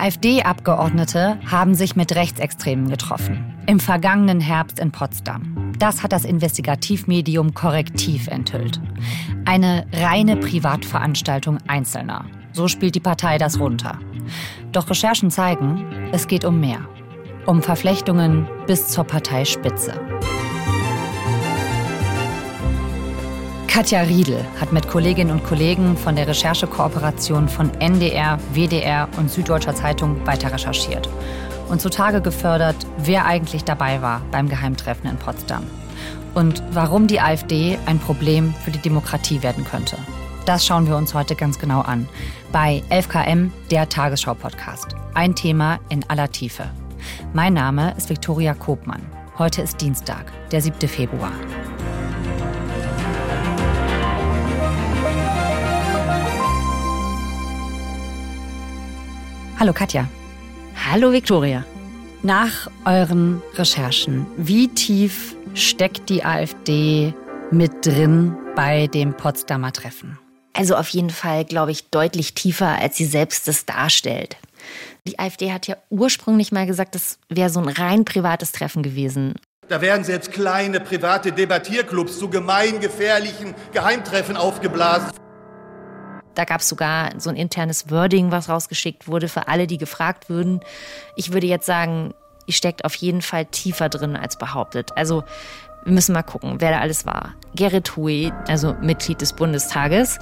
AfD-Abgeordnete haben sich mit Rechtsextremen getroffen. Im vergangenen Herbst in Potsdam. Das hat das Investigativmedium Korrektiv enthüllt. Eine reine Privatveranstaltung Einzelner. So spielt die Partei das runter. Doch Recherchen zeigen, es geht um mehr. Um Verflechtungen bis zur Parteispitze. Katja Riedel hat mit Kolleginnen und Kollegen von der Recherchekooperation von NDR, WDR und Süddeutscher Zeitung weiter recherchiert und zutage gefördert, wer eigentlich dabei war beim Geheimtreffen in Potsdam und warum die AfD ein Problem für die Demokratie werden könnte. Das schauen wir uns heute ganz genau an bei 11KM, der Tagesschau-Podcast. Ein Thema in aller Tiefe. Mein Name ist Viktoria Kobmann. Heute ist Dienstag, der 7. Februar. Hallo Katja. Hallo Viktoria. Nach euren Recherchen, wie tief steckt die AfD mit drin bei dem Potsdamer Treffen? Also auf jeden Fall, glaube ich, deutlich tiefer, als sie selbst es darstellt. Die AfD hat ja ursprünglich mal gesagt, das wäre so ein rein privates Treffen gewesen. Da werden selbst kleine private Debattierclubs zu gemeingefährlichen Geheimtreffen aufgeblasen. Da gab es sogar so ein internes Wording, was rausgeschickt wurde für alle, die gefragt würden. Ich würde jetzt sagen, ihr steckt auf jeden Fall tiefer drin als behauptet. Also wir müssen mal gucken, wer da alles war. Gerrit Hui, also Mitglied des Bundestages,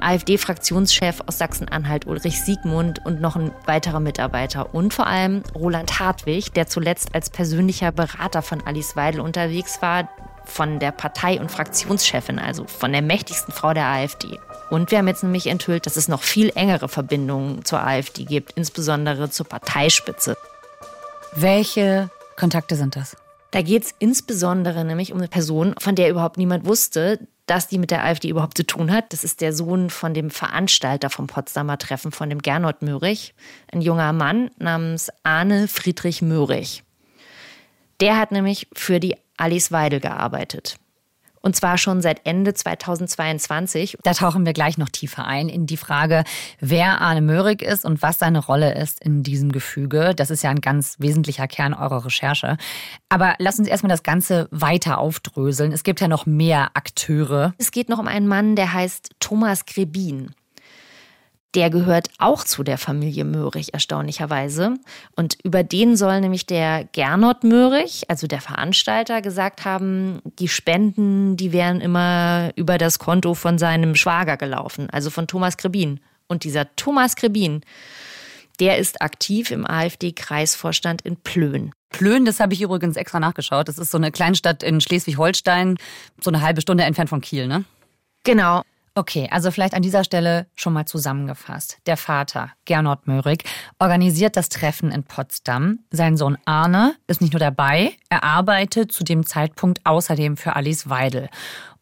AfD-Fraktionschef aus Sachsen-Anhalt Ulrich Siegmund und noch ein weiterer Mitarbeiter. Und vor allem Roland Hartwig, der zuletzt als persönlicher Berater von Alice Weidel unterwegs war, von der Partei- und Fraktionschefin, also von der mächtigsten Frau der AfD. Und wir haben jetzt nämlich enthüllt, dass es noch viel engere Verbindungen zur AfD gibt, insbesondere zur Parteispitze. Welche Kontakte sind das? Da geht es insbesondere nämlich um eine Person, von der überhaupt niemand wusste, dass die mit der AfD überhaupt zu tun hat. Das ist der Sohn von dem Veranstalter vom Potsdamer Treffen, von dem Gernot Möhrig, ein junger Mann namens Arne Friedrich Möhrig. Der hat nämlich für die Alice Weidel gearbeitet. Und zwar schon seit Ende 2022. Da tauchen wir gleich noch tiefer ein in die Frage, wer Arne Möhrig ist und was seine Rolle ist in diesem Gefüge. Das ist ja ein ganz wesentlicher Kern eurer Recherche. Aber lass uns erstmal das Ganze weiter aufdröseln. Es gibt ja noch mehr Akteure. Es geht noch um einen Mann, der heißt Thomas Grebin. Der gehört auch zu der Familie Möhrig, erstaunlicherweise. Und über den soll nämlich der Gernot Möhrig, also der Veranstalter, gesagt haben, die Spenden, die wären immer über das Konto von seinem Schwager gelaufen, also von Thomas Grebin. Und dieser Thomas Grebin, der ist aktiv im AfD-Kreisvorstand in Plön. Plön, das habe ich übrigens extra nachgeschaut. Das ist so eine Kleinstadt in Schleswig-Holstein, so eine halbe Stunde entfernt von Kiel, ne? Genau. Okay, also vielleicht an dieser Stelle schon mal zusammengefasst. Der Vater, Gernot Möhrig, organisiert das Treffen in Potsdam. Sein Sohn Arne ist nicht nur dabei, er arbeitet zu dem Zeitpunkt außerdem für Alice Weidel.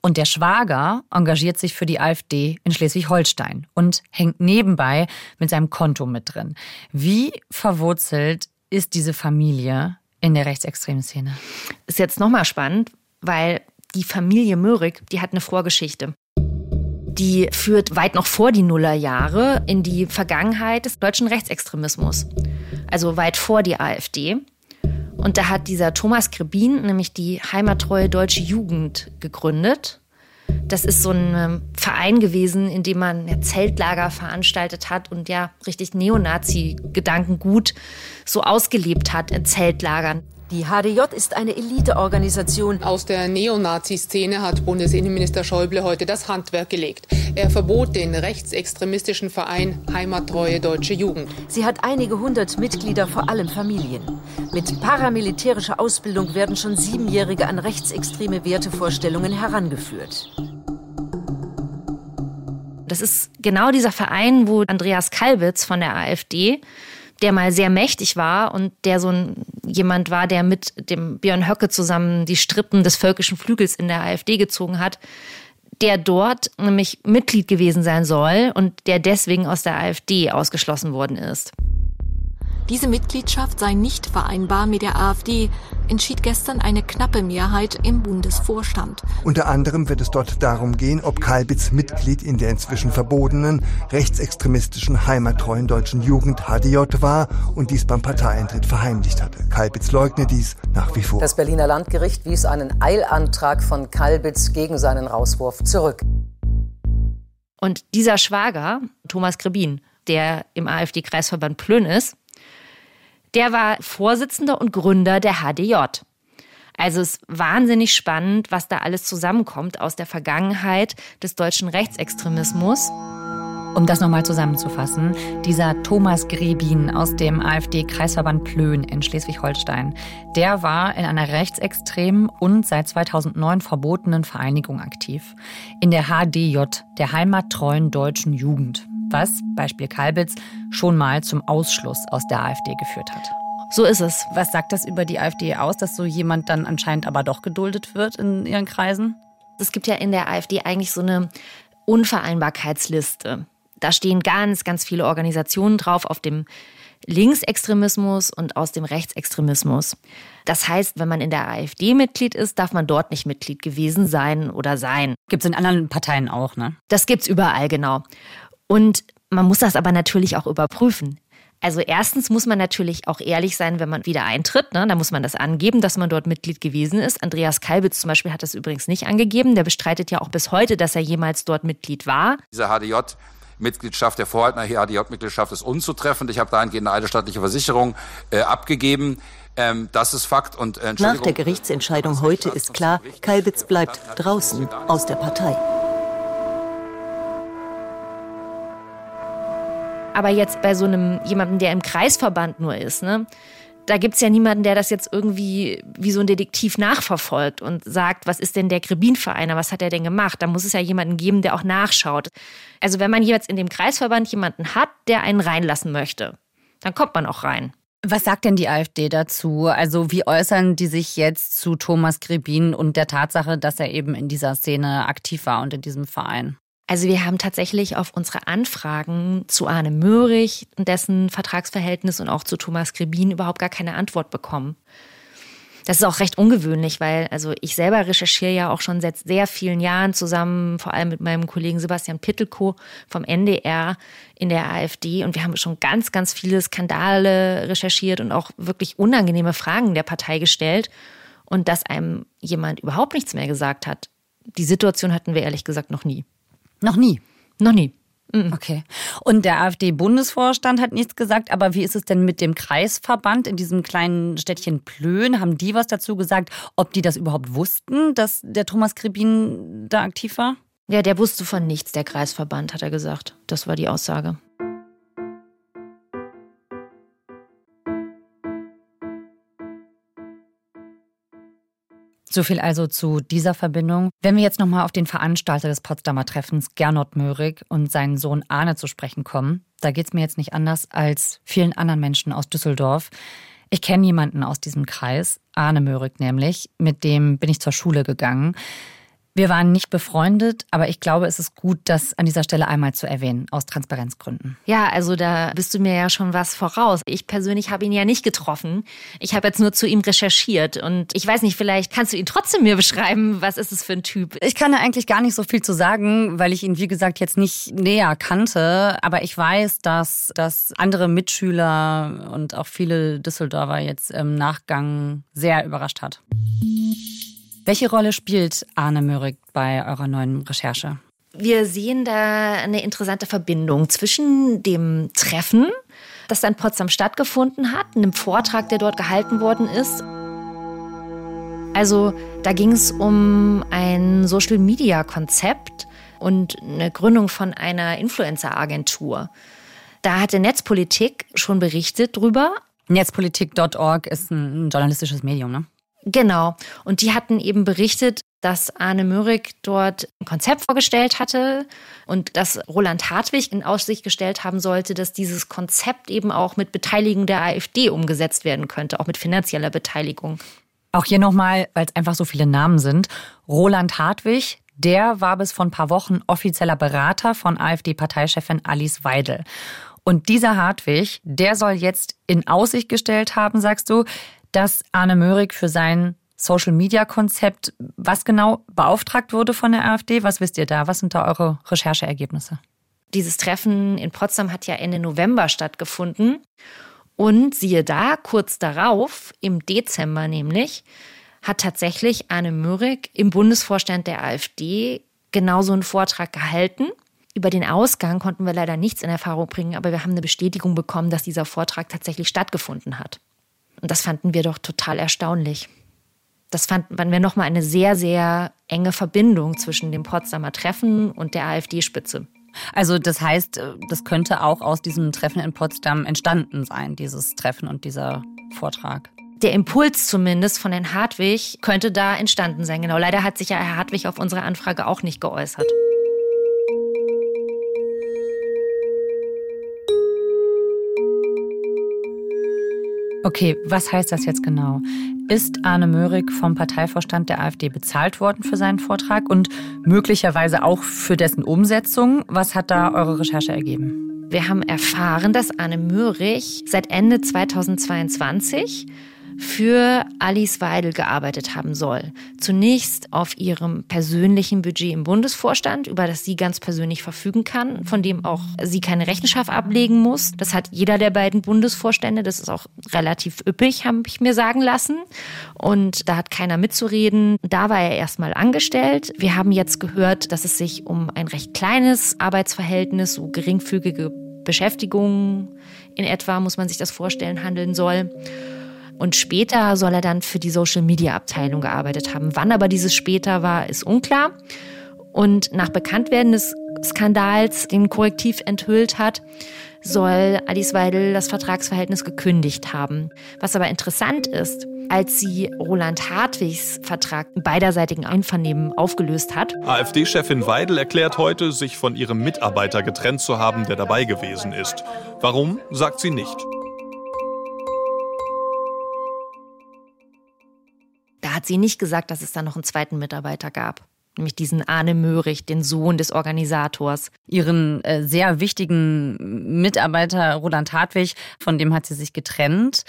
Und der Schwager engagiert sich für die AfD in Schleswig-Holstein und hängt nebenbei mit seinem Konto mit drin. Wie verwurzelt ist diese Familie in der rechtsextremen Szene? Ist jetzt nochmal spannend, weil die Familie Möhrig, die hat eine Vorgeschichte die führt weit noch vor die Nullerjahre in die Vergangenheit des deutschen Rechtsextremismus. Also weit vor die AfD. Und da hat dieser Thomas Krebin nämlich die heimattreue deutsche Jugend gegründet. Das ist so ein ähm, Verein gewesen, in dem man Zeltlager veranstaltet hat und ja richtig Neonazi-Gedanken gut so ausgelebt hat in Zeltlagern. Die HDJ ist eine Eliteorganisation. Aus der Neonazi-Szene hat Bundesinnenminister Schäuble heute das Handwerk gelegt. Er verbot den rechtsextremistischen Verein Heimattreue Deutsche Jugend. Sie hat einige hundert Mitglieder, vor allem Familien. Mit paramilitärischer Ausbildung werden schon Siebenjährige an rechtsextreme Wertevorstellungen herangeführt. Das ist genau dieser Verein, wo Andreas Kalbitz von der AfD der mal sehr mächtig war und der so ein, jemand war, der mit dem Björn Höcke zusammen die Strippen des völkischen Flügels in der AfD gezogen hat, der dort nämlich Mitglied gewesen sein soll und der deswegen aus der AfD ausgeschlossen worden ist. Diese Mitgliedschaft sei nicht vereinbar mit der AfD, entschied gestern eine knappe Mehrheit im Bundesvorstand. Unter anderem wird es dort darum gehen, ob Kalbitz Mitglied in der inzwischen verbotenen rechtsextremistischen heimattreuen deutschen Jugend HDJ war und dies beim Parteieintritt verheimlicht hatte. Kalbitz leugne dies nach wie vor. Das Berliner Landgericht wies einen Eilantrag von Kalbitz gegen seinen Rauswurf zurück. Und dieser Schwager, Thomas Grebin, der im AfD-Kreisverband Plön ist, der war Vorsitzender und Gründer der HDJ. Also es ist wahnsinnig spannend, was da alles zusammenkommt aus der Vergangenheit des deutschen Rechtsextremismus. Um das nochmal zusammenzufassen, dieser Thomas Grebin aus dem AfD-Kreisverband Plön in Schleswig-Holstein, der war in einer rechtsextremen und seit 2009 verbotenen Vereinigung aktiv. In der HDJ, der heimattreuen deutschen Jugend was, Beispiel Kalbitz, schon mal zum Ausschluss aus der AfD geführt hat. So ist es. Was sagt das über die AfD aus, dass so jemand dann anscheinend aber doch geduldet wird in ihren Kreisen? Es gibt ja in der AfD eigentlich so eine Unvereinbarkeitsliste. Da stehen ganz, ganz viele Organisationen drauf auf dem Linksextremismus und aus dem Rechtsextremismus. Das heißt, wenn man in der AfD Mitglied ist, darf man dort nicht Mitglied gewesen sein oder sein. Gibt es in anderen Parteien auch, ne? Das gibt's überall, genau. Und man muss das aber natürlich auch überprüfen. Also erstens muss man natürlich auch ehrlich sein, wenn man wieder eintritt. Ne? Da muss man das angeben, dass man dort Mitglied gewesen ist. Andreas Kalbitz zum Beispiel hat das übrigens nicht angegeben. Der bestreitet ja auch bis heute, dass er jemals dort Mitglied war. Diese HDJ Mitgliedschaft, der Vorhalt nach HDJ-Mitgliedschaft ist unzutreffend. Ich habe dahingehend eine eidesstattliche Versicherung äh, abgegeben. Ähm, das ist Fakt. Und, äh, Nach der Gerichtsentscheidung heute ist klar, Kalbitz bleibt draußen aus der Partei. Aber jetzt bei so einem jemandem, der im Kreisverband nur ist, ne? Da gibt es ja niemanden, der das jetzt irgendwie wie so ein Detektiv nachverfolgt und sagt, was ist denn der Grebin-Vereiner, was hat er denn gemacht? Da muss es ja jemanden geben, der auch nachschaut. Also wenn man jetzt in dem Kreisverband jemanden hat, der einen reinlassen möchte, dann kommt man auch rein. Was sagt denn die AfD dazu? Also wie äußern die sich jetzt zu Thomas Grebin und der Tatsache, dass er eben in dieser Szene aktiv war und in diesem Verein? Also wir haben tatsächlich auf unsere Anfragen zu Arne Möhrig und dessen Vertragsverhältnis und auch zu Thomas Grebin überhaupt gar keine Antwort bekommen. Das ist auch recht ungewöhnlich, weil also ich selber recherchiere ja auch schon seit sehr vielen Jahren zusammen, vor allem mit meinem Kollegen Sebastian Pittelko vom NDR in der AfD und wir haben schon ganz, ganz viele Skandale recherchiert und auch wirklich unangenehme Fragen der Partei gestellt und dass einem jemand überhaupt nichts mehr gesagt hat. Die Situation hatten wir ehrlich gesagt noch nie. Noch nie. Noch nie. Mhm. Okay. Und der AfD-Bundesvorstand hat nichts gesagt, aber wie ist es denn mit dem Kreisverband in diesem kleinen Städtchen Plön? Haben die was dazu gesagt, ob die das überhaupt wussten, dass der Thomas Kribin da aktiv war? Ja, der wusste von nichts, der Kreisverband, hat er gesagt. Das war die Aussage. So viel also zu dieser Verbindung. Wenn wir jetzt nochmal auf den Veranstalter des Potsdamer Treffens, Gernot Möhrig, und seinen Sohn Arne zu sprechen kommen, da geht es mir jetzt nicht anders als vielen anderen Menschen aus Düsseldorf. Ich kenne jemanden aus diesem Kreis, Arne Möhrig nämlich, mit dem bin ich zur Schule gegangen. Wir waren nicht befreundet, aber ich glaube, es ist gut, das an dieser Stelle einmal zu erwähnen, aus Transparenzgründen. Ja, also da bist du mir ja schon was voraus. Ich persönlich habe ihn ja nicht getroffen. Ich habe jetzt nur zu ihm recherchiert und ich weiß nicht, vielleicht kannst du ihn trotzdem mir beschreiben, was ist es für ein Typ? Ich kann da eigentlich gar nicht so viel zu sagen, weil ich ihn, wie gesagt, jetzt nicht näher kannte, aber ich weiß, dass, dass andere Mitschüler und auch viele Düsseldorfer jetzt im Nachgang sehr überrascht hat. Welche Rolle spielt Arne Möhrig bei eurer neuen Recherche? Wir sehen da eine interessante Verbindung zwischen dem Treffen, das dann in Potsdam stattgefunden hat, einem Vortrag, der dort gehalten worden ist. Also da ging es um ein Social-Media-Konzept und eine Gründung von einer Influencer-Agentur. Da hatte Netzpolitik schon berichtet drüber. Netzpolitik.org ist ein journalistisches Medium, ne? Genau. Und die hatten eben berichtet, dass Arne Möhrig dort ein Konzept vorgestellt hatte und dass Roland Hartwig in Aussicht gestellt haben sollte, dass dieses Konzept eben auch mit Beteiligung der AfD umgesetzt werden könnte, auch mit finanzieller Beteiligung. Auch hier nochmal, weil es einfach so viele Namen sind. Roland Hartwig, der war bis vor ein paar Wochen offizieller Berater von AfD-Parteichefin Alice Weidel. Und dieser Hartwig, der soll jetzt in Aussicht gestellt haben, sagst du, dass Arne Möhrig für sein Social-Media-Konzept, was genau beauftragt wurde von der AfD? Was wisst ihr da? Was sind da eure Rechercheergebnisse? Dieses Treffen in Potsdam hat ja Ende November stattgefunden. Und siehe da, kurz darauf, im Dezember nämlich, hat tatsächlich Arne Möhrig im Bundesvorstand der AfD genauso einen Vortrag gehalten. Über den Ausgang konnten wir leider nichts in Erfahrung bringen, aber wir haben eine Bestätigung bekommen, dass dieser Vortrag tatsächlich stattgefunden hat. Und das fanden wir doch total erstaunlich. Das fanden wir nochmal eine sehr, sehr enge Verbindung zwischen dem Potsdamer Treffen und der AfD-Spitze. Also das heißt, das könnte auch aus diesem Treffen in Potsdam entstanden sein, dieses Treffen und dieser Vortrag der Impuls zumindest von Herrn Hartwig könnte da entstanden sein. Genau, leider hat sich ja Herr Hartwig auf unsere Anfrage auch nicht geäußert. Okay, was heißt das jetzt genau? Ist Arne Möhrig vom Parteivorstand der AfD bezahlt worden für seinen Vortrag und möglicherweise auch für dessen Umsetzung? Was hat da eure Recherche ergeben? Wir haben erfahren, dass Arne Möhrig seit Ende 2022 für Alice Weidel gearbeitet haben soll. Zunächst auf ihrem persönlichen Budget im Bundesvorstand, über das sie ganz persönlich verfügen kann, von dem auch sie keine Rechenschaft ablegen muss. Das hat jeder der beiden Bundesvorstände. Das ist auch relativ üppig, habe ich mir sagen lassen. Und da hat keiner mitzureden. Da war er erstmal angestellt. Wir haben jetzt gehört, dass es sich um ein recht kleines Arbeitsverhältnis, so geringfügige Beschäftigung in etwa, muss man sich das vorstellen, handeln soll. Und später soll er dann für die Social-Media-Abteilung gearbeitet haben. Wann aber dieses später war, ist unklar. Und nach Bekanntwerden des Skandals, den Korrektiv enthüllt hat, soll Alice Weidel das Vertragsverhältnis gekündigt haben. Was aber interessant ist, als sie Roland Hartwigs Vertrag im beiderseitigen Einvernehmen aufgelöst hat. AfD-Chefin Weidel erklärt heute, sich von ihrem Mitarbeiter getrennt zu haben, der dabei gewesen ist. Warum, sagt sie nicht. Hat sie nicht gesagt, dass es da noch einen zweiten Mitarbeiter gab. Nämlich diesen Arne Möhrig, den Sohn des Organisators. Ihren äh, sehr wichtigen Mitarbeiter Roland Hartwig, von dem hat sie sich getrennt.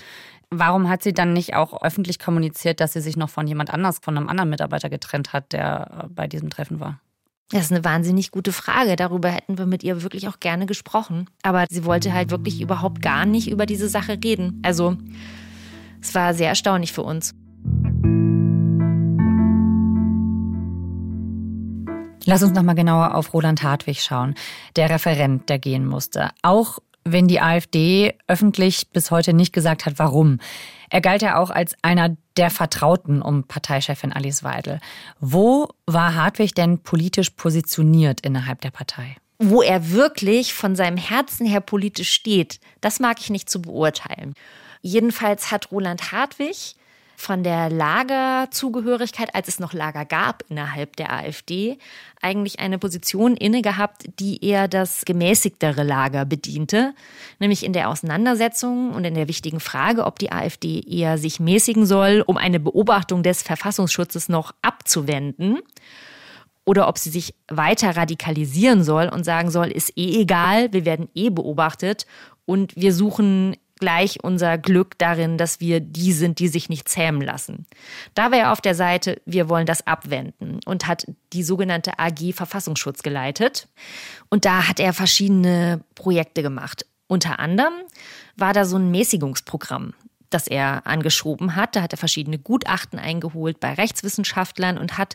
Warum hat sie dann nicht auch öffentlich kommuniziert, dass sie sich noch von jemand anders, von einem anderen Mitarbeiter getrennt hat, der bei diesem Treffen war? Das ist eine wahnsinnig gute Frage. Darüber hätten wir mit ihr wirklich auch gerne gesprochen. Aber sie wollte halt wirklich überhaupt gar nicht über diese Sache reden. Also, es war sehr erstaunlich für uns. Lass uns noch mal genauer auf Roland Hartwig schauen, der Referent, der gehen musste. Auch wenn die AfD öffentlich bis heute nicht gesagt hat, warum. Er galt ja auch als einer der Vertrauten um Parteichefin Alice Weidel. Wo war Hartwig denn politisch positioniert innerhalb der Partei? Wo er wirklich von seinem Herzen her politisch steht, das mag ich nicht zu beurteilen. Jedenfalls hat Roland Hartwig von der Lagerzugehörigkeit, als es noch Lager gab innerhalb der AfD, eigentlich eine Position inne gehabt, die eher das gemäßigtere Lager bediente, nämlich in der Auseinandersetzung und in der wichtigen Frage, ob die AfD eher sich mäßigen soll, um eine Beobachtung des Verfassungsschutzes noch abzuwenden oder ob sie sich weiter radikalisieren soll und sagen soll, ist eh egal, wir werden eh beobachtet und wir suchen gleich unser Glück darin, dass wir die sind, die sich nicht zähmen lassen. Da war er auf der Seite, wir wollen das abwenden und hat die sogenannte AG Verfassungsschutz geleitet. Und da hat er verschiedene Projekte gemacht. Unter anderem war da so ein Mäßigungsprogramm das er angeschoben hat. Da hat er verschiedene Gutachten eingeholt bei Rechtswissenschaftlern und hat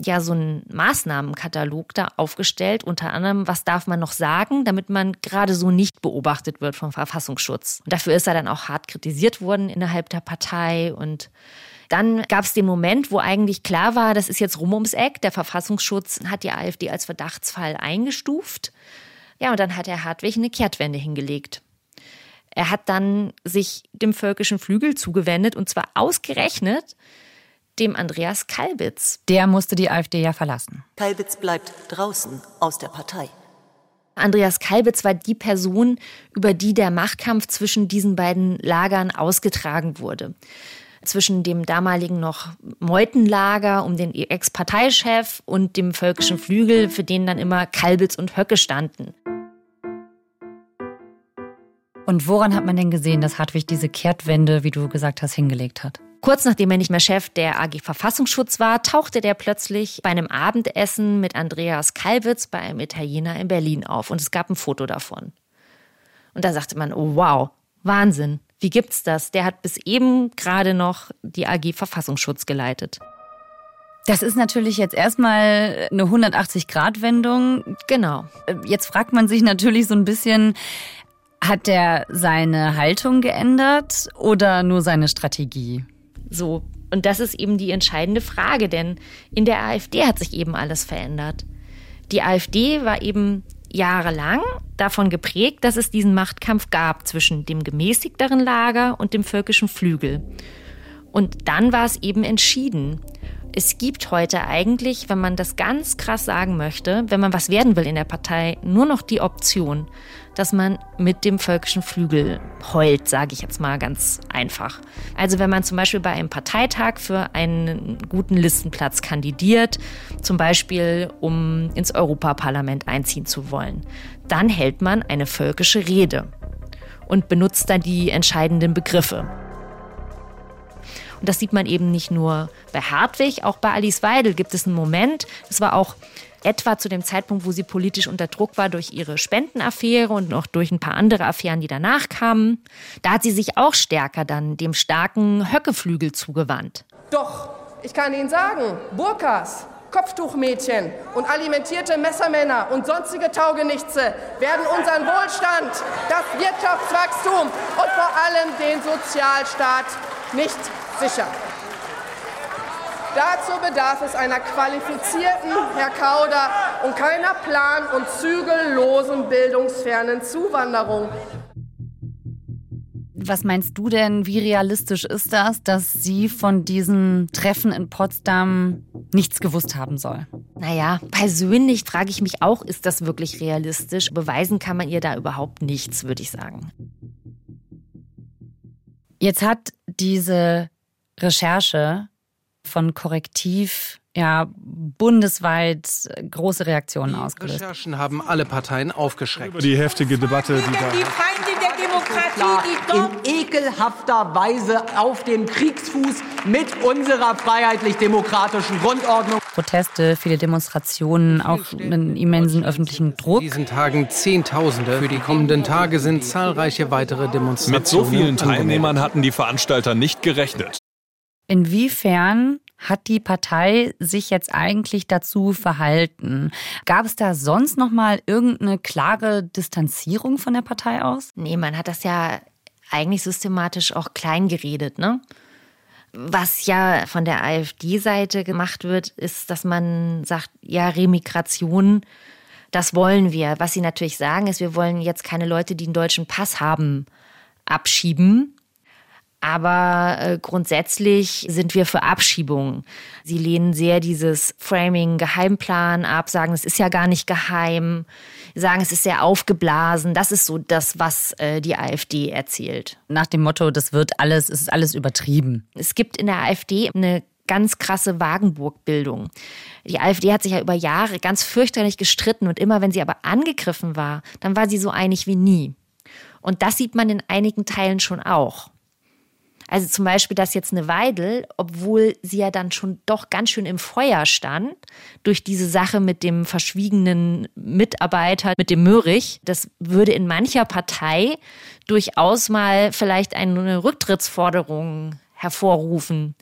ja so einen Maßnahmenkatalog da aufgestellt, unter anderem, was darf man noch sagen, damit man gerade so nicht beobachtet wird vom Verfassungsschutz. Und dafür ist er dann auch hart kritisiert worden innerhalb der Partei und dann gab es den Moment, wo eigentlich klar war, das ist jetzt rum ums Eck. Der Verfassungsschutz hat die AfD als Verdachtsfall eingestuft. Ja, und dann hat Herr Hartwig eine Kehrtwende hingelegt. Er hat dann sich dem völkischen Flügel zugewendet und zwar ausgerechnet dem Andreas Kalbitz. Der musste die AfD ja verlassen. Kalbitz bleibt draußen aus der Partei. Andreas Kalbitz war die Person, über die der Machtkampf zwischen diesen beiden Lagern ausgetragen wurde. Zwischen dem damaligen noch Meutenlager um den Ex-Parteichef und dem völkischen Flügel, für den dann immer Kalbitz und Höcke standen. Und woran hat man denn gesehen, dass Hartwig diese Kehrtwende, wie du gesagt hast, hingelegt hat? Kurz nachdem er nicht mehr Chef der AG Verfassungsschutz war, tauchte der plötzlich bei einem Abendessen mit Andreas Kalwitz bei einem Italiener in Berlin auf und es gab ein Foto davon. Und da sagte man, oh wow, Wahnsinn, wie gibt's das? Der hat bis eben gerade noch die AG Verfassungsschutz geleitet. Das ist natürlich jetzt erstmal eine 180-Grad-Wendung. Genau. Jetzt fragt man sich natürlich so ein bisschen, hat der seine Haltung geändert oder nur seine Strategie? So. Und das ist eben die entscheidende Frage, denn in der AfD hat sich eben alles verändert. Die AfD war eben jahrelang davon geprägt, dass es diesen Machtkampf gab zwischen dem gemäßigteren Lager und dem völkischen Flügel. Und dann war es eben entschieden. Es gibt heute eigentlich, wenn man das ganz krass sagen möchte, wenn man was werden will in der Partei, nur noch die Option, dass man mit dem völkischen Flügel heult, sage ich jetzt mal ganz einfach. Also wenn man zum Beispiel bei einem Parteitag für einen guten Listenplatz kandidiert, zum Beispiel um ins Europaparlament einziehen zu wollen, dann hält man eine völkische Rede und benutzt dann die entscheidenden Begriffe. Und das sieht man eben nicht nur bei Hartwig, auch bei Alice Weidel gibt es einen Moment, das war auch etwa zu dem Zeitpunkt, wo sie politisch unter Druck war durch ihre Spendenaffäre und noch durch ein paar andere Affären, die danach kamen. Da hat sie sich auch stärker dann dem starken Höckeflügel zugewandt. Doch, ich kann Ihnen sagen, Burkas, Kopftuchmädchen und alimentierte Messermänner und sonstige Taugenichtse werden unseren Wohlstand, das Wirtschaftswachstum und vor allem den Sozialstaat nicht sichern. Dazu bedarf es einer qualifizierten, Herr Kauder, und keiner plan- und zügellosen bildungsfernen Zuwanderung. Was meinst du denn, wie realistisch ist das, dass sie von diesem Treffen in Potsdam nichts gewusst haben soll? Naja, persönlich frage ich mich auch, ist das wirklich realistisch? Beweisen kann man ihr da überhaupt nichts, würde ich sagen. Jetzt hat diese Recherche von Korrektiv ja bundesweit große Reaktionen ausgelöst. Recherchen haben alle Parteien aufgeschreckt. Über die heftige Debatte, die da. Die Feinde der Demokratie, die dort in ekelhafter Weise auf dem Kriegsfuß mit unserer freiheitlich-demokratischen Grundordnung. Proteste, viele Demonstrationen, auch einen immensen öffentlichen Druck. In diesen Tagen Zehntausende. Für die kommenden Tage sind zahlreiche weitere Demonstrationen. Mit so vielen Teilnehmern hatten die Veranstalter nicht gerechnet. Inwiefern hat die Partei sich jetzt eigentlich dazu verhalten? Gab es da sonst noch mal irgendeine klare Distanzierung von der Partei aus? Nee, man hat das ja eigentlich systematisch auch klein geredet, ne? Was ja von der AfD-Seite gemacht wird, ist, dass man sagt, ja, Remigration, das wollen wir. Was sie natürlich sagen, ist, wir wollen jetzt keine Leute, die einen deutschen Pass haben, abschieben. Aber äh, grundsätzlich sind wir für Abschiebungen. Sie lehnen sehr dieses Framing Geheimplan ab, sagen, es ist ja gar nicht geheim, sagen, es ist sehr aufgeblasen. Das ist so das, was äh, die AfD erzählt. Nach dem Motto, das wird alles, es ist alles übertrieben. Es gibt in der AfD eine ganz krasse Wagenburg-Bildung. Die AfD hat sich ja über Jahre ganz fürchterlich gestritten und immer wenn sie aber angegriffen war, dann war sie so einig wie nie. Und das sieht man in einigen Teilen schon auch. Also zum Beispiel, dass jetzt eine Weidel, obwohl sie ja dann schon doch ganz schön im Feuer stand, durch diese Sache mit dem verschwiegenen Mitarbeiter, mit dem Mörich, das würde in mancher Partei durchaus mal vielleicht eine Rücktrittsforderung hervorrufen.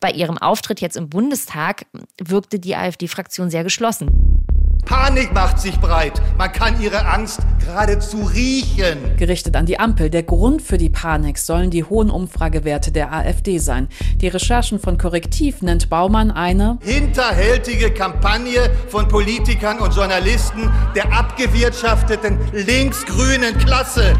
Bei ihrem Auftritt jetzt im Bundestag wirkte die AfD-Fraktion sehr geschlossen. Panik macht sich breit. Man kann ihre Angst geradezu riechen. Gerichtet an die Ampel. Der Grund für die Panik sollen die hohen Umfragewerte der AfD sein. Die Recherchen von Korrektiv nennt Baumann eine hinterhältige Kampagne von Politikern und Journalisten der abgewirtschafteten linksgrünen Klasse.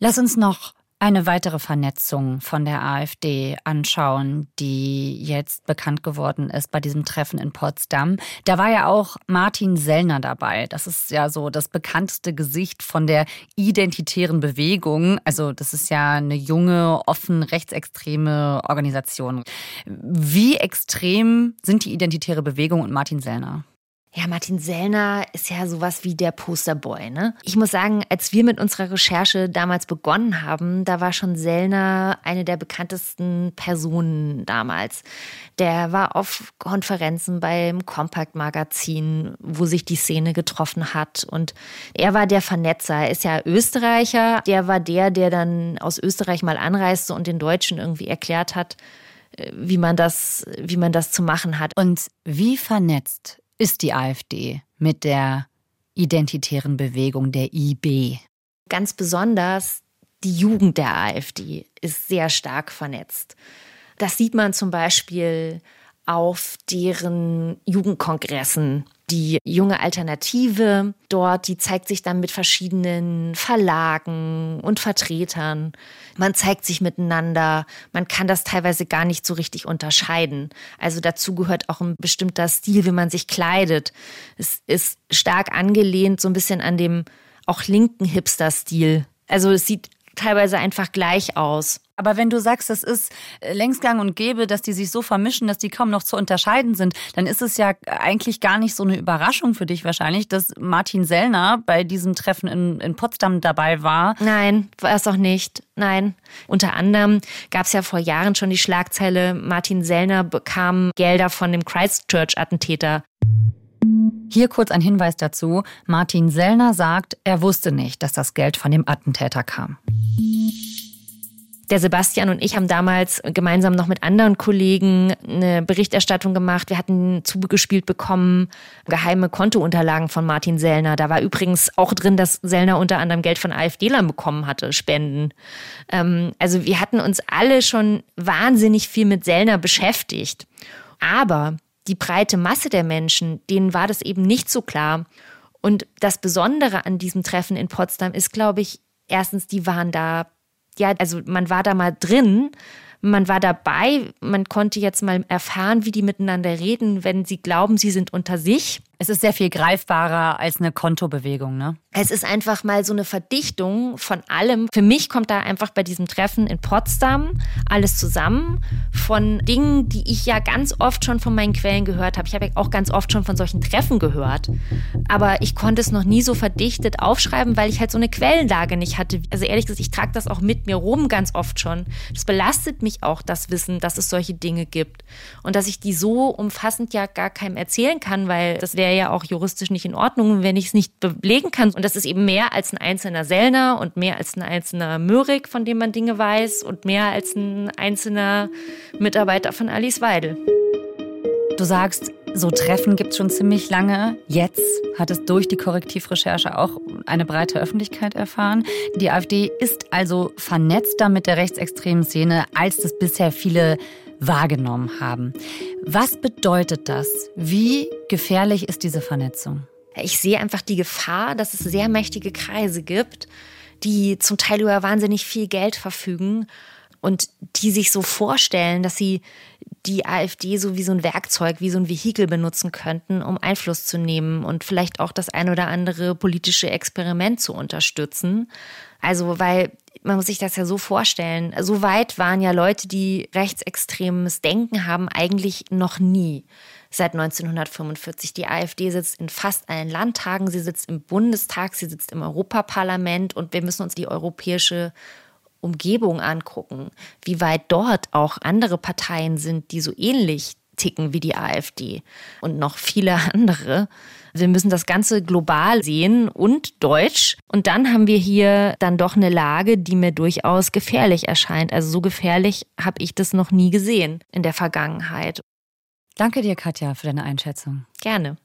Lass uns noch eine weitere Vernetzung von der AfD anschauen, die jetzt bekannt geworden ist bei diesem Treffen in Potsdam. Da war ja auch Martin Sellner dabei. Das ist ja so das bekannteste Gesicht von der identitären Bewegung. Also das ist ja eine junge, offen rechtsextreme Organisation. Wie extrem sind die identitäre Bewegung und Martin Sellner? Ja, Martin Sellner ist ja sowas wie der Posterboy, ne? Ich muss sagen, als wir mit unserer Recherche damals begonnen haben, da war schon Sellner eine der bekanntesten Personen damals. Der war auf Konferenzen beim Compact Magazin, wo sich die Szene getroffen hat. Und er war der Vernetzer. Er ist ja Österreicher. Der war der, der dann aus Österreich mal anreiste und den Deutschen irgendwie erklärt hat, äh, wie man das, wie man das zu machen hat. Und wie vernetzt ist die AfD mit der identitären Bewegung der IB? Ganz besonders die Jugend der AfD ist sehr stark vernetzt. Das sieht man zum Beispiel auf deren Jugendkongressen die junge Alternative dort, die zeigt sich dann mit verschiedenen Verlagen und Vertretern. Man zeigt sich miteinander. Man kann das teilweise gar nicht so richtig unterscheiden. Also dazu gehört auch ein bestimmter Stil, wie man sich kleidet. Es ist stark angelehnt so ein bisschen an dem auch linken Hipster-Stil. Also es sieht teilweise einfach gleich aus. Aber wenn du sagst, das ist äh, längst gang und gäbe, dass die sich so vermischen, dass die kaum noch zu unterscheiden sind, dann ist es ja eigentlich gar nicht so eine Überraschung für dich wahrscheinlich, dass Martin Sellner bei diesem Treffen in, in Potsdam dabei war. Nein, war es auch nicht. Nein. Unter anderem gab es ja vor Jahren schon die Schlagzeile, Martin Sellner bekam Gelder von dem Christchurch-Attentäter. Hier kurz ein Hinweis dazu. Martin Sellner sagt, er wusste nicht, dass das Geld von dem Attentäter kam. Der Sebastian und ich haben damals gemeinsam noch mit anderen Kollegen eine Berichterstattung gemacht. Wir hatten zugespielt bekommen geheime Kontounterlagen von Martin Sellner. Da war übrigens auch drin, dass Sellner unter anderem Geld von AfD-Lern bekommen hatte, Spenden. Ähm, also wir hatten uns alle schon wahnsinnig viel mit Sellner beschäftigt. Aber die breite Masse der Menschen, denen war das eben nicht so klar. Und das Besondere an diesem Treffen in Potsdam ist, glaube ich, erstens, die waren da ja, also man war da mal drin, man war dabei, man konnte jetzt mal erfahren, wie die miteinander reden, wenn sie glauben, sie sind unter sich. Es ist sehr viel greifbarer als eine Kontobewegung, ne? Es ist einfach mal so eine Verdichtung von allem. Für mich kommt da einfach bei diesem Treffen in Potsdam alles zusammen von Dingen, die ich ja ganz oft schon von meinen Quellen gehört habe. Ich habe ja auch ganz oft schon von solchen Treffen gehört. Aber ich konnte es noch nie so verdichtet aufschreiben, weil ich halt so eine Quellenlage nicht hatte. Also ehrlich gesagt, ich trage das auch mit mir rum ganz oft schon. Das belastet mich auch, das Wissen, dass es solche Dinge gibt. Und dass ich die so umfassend ja gar keinem erzählen kann, weil das wäre wäre ja auch juristisch nicht in Ordnung, wenn ich es nicht belegen kann. Und das ist eben mehr als ein einzelner Sellner und mehr als ein einzelner Möhrig, von dem man Dinge weiß und mehr als ein einzelner Mitarbeiter von Alice Weidel. Du sagst, so Treffen gibt es schon ziemlich lange. Jetzt hat es durch die Korrektivrecherche auch eine breite Öffentlichkeit erfahren. Die AfD ist also vernetzter mit der rechtsextremen Szene, als das bisher viele wahrgenommen haben. Was bedeutet das? Wie gefährlich ist diese Vernetzung? Ich sehe einfach die Gefahr, dass es sehr mächtige Kreise gibt, die zum Teil über wahnsinnig viel Geld verfügen und die sich so vorstellen, dass sie die AfD so wie so ein Werkzeug, wie so ein Vehikel benutzen könnten, um Einfluss zu nehmen und vielleicht auch das ein oder andere politische Experiment zu unterstützen. Also, weil man muss sich das ja so vorstellen, so weit waren ja Leute, die rechtsextremes Denken haben, eigentlich noch nie seit 1945. Die AfD sitzt in fast allen Landtagen, sie sitzt im Bundestag, sie sitzt im Europaparlament und wir müssen uns die europäische Umgebung angucken, wie weit dort auch andere Parteien sind, die so ähnlich ticken wie die AfD und noch viele andere. Wir müssen das Ganze global sehen und deutsch. Und dann haben wir hier dann doch eine Lage, die mir durchaus gefährlich erscheint. Also so gefährlich habe ich das noch nie gesehen in der Vergangenheit. Danke dir, Katja, für deine Einschätzung. Gerne.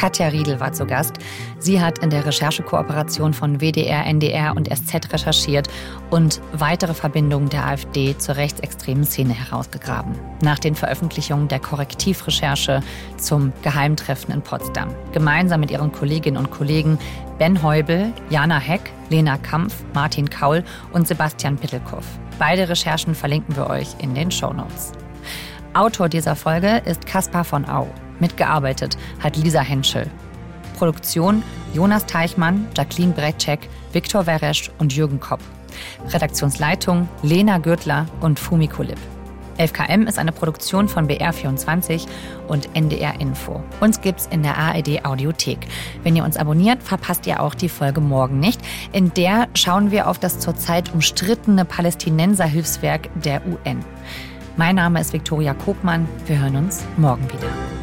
Katja Riedel war zu Gast. Sie hat in der Recherchekooperation von WDR, NDR und SZ recherchiert und weitere Verbindungen der AfD zur rechtsextremen Szene herausgegraben. Nach den Veröffentlichungen der Korrektivrecherche zum Geheimtreffen in Potsdam. Gemeinsam mit ihren Kolleginnen und Kollegen Ben Heubel, Jana Heck, Lena Kampf, Martin Kaul und Sebastian Pittelkow. Beide Recherchen verlinken wir euch in den Show Notes. Autor dieser Folge ist Caspar von Au. Mitgearbeitet hat Lisa Henschel. Produktion Jonas Teichmann, Jacqueline Bretschek, Viktor Weresch und Jürgen Kopp. Redaktionsleitung Lena Gürtler und Fumi Kulip. 11KM ist eine Produktion von BR24 und NDR Info. Uns gibt's in der ARD Audiothek. Wenn ihr uns abonniert, verpasst ihr auch die Folge morgen nicht. In der schauen wir auf das zurzeit umstrittene Palästinenserhilfswerk der UN. Mein Name ist Viktoria Kopmann. Wir hören uns morgen wieder.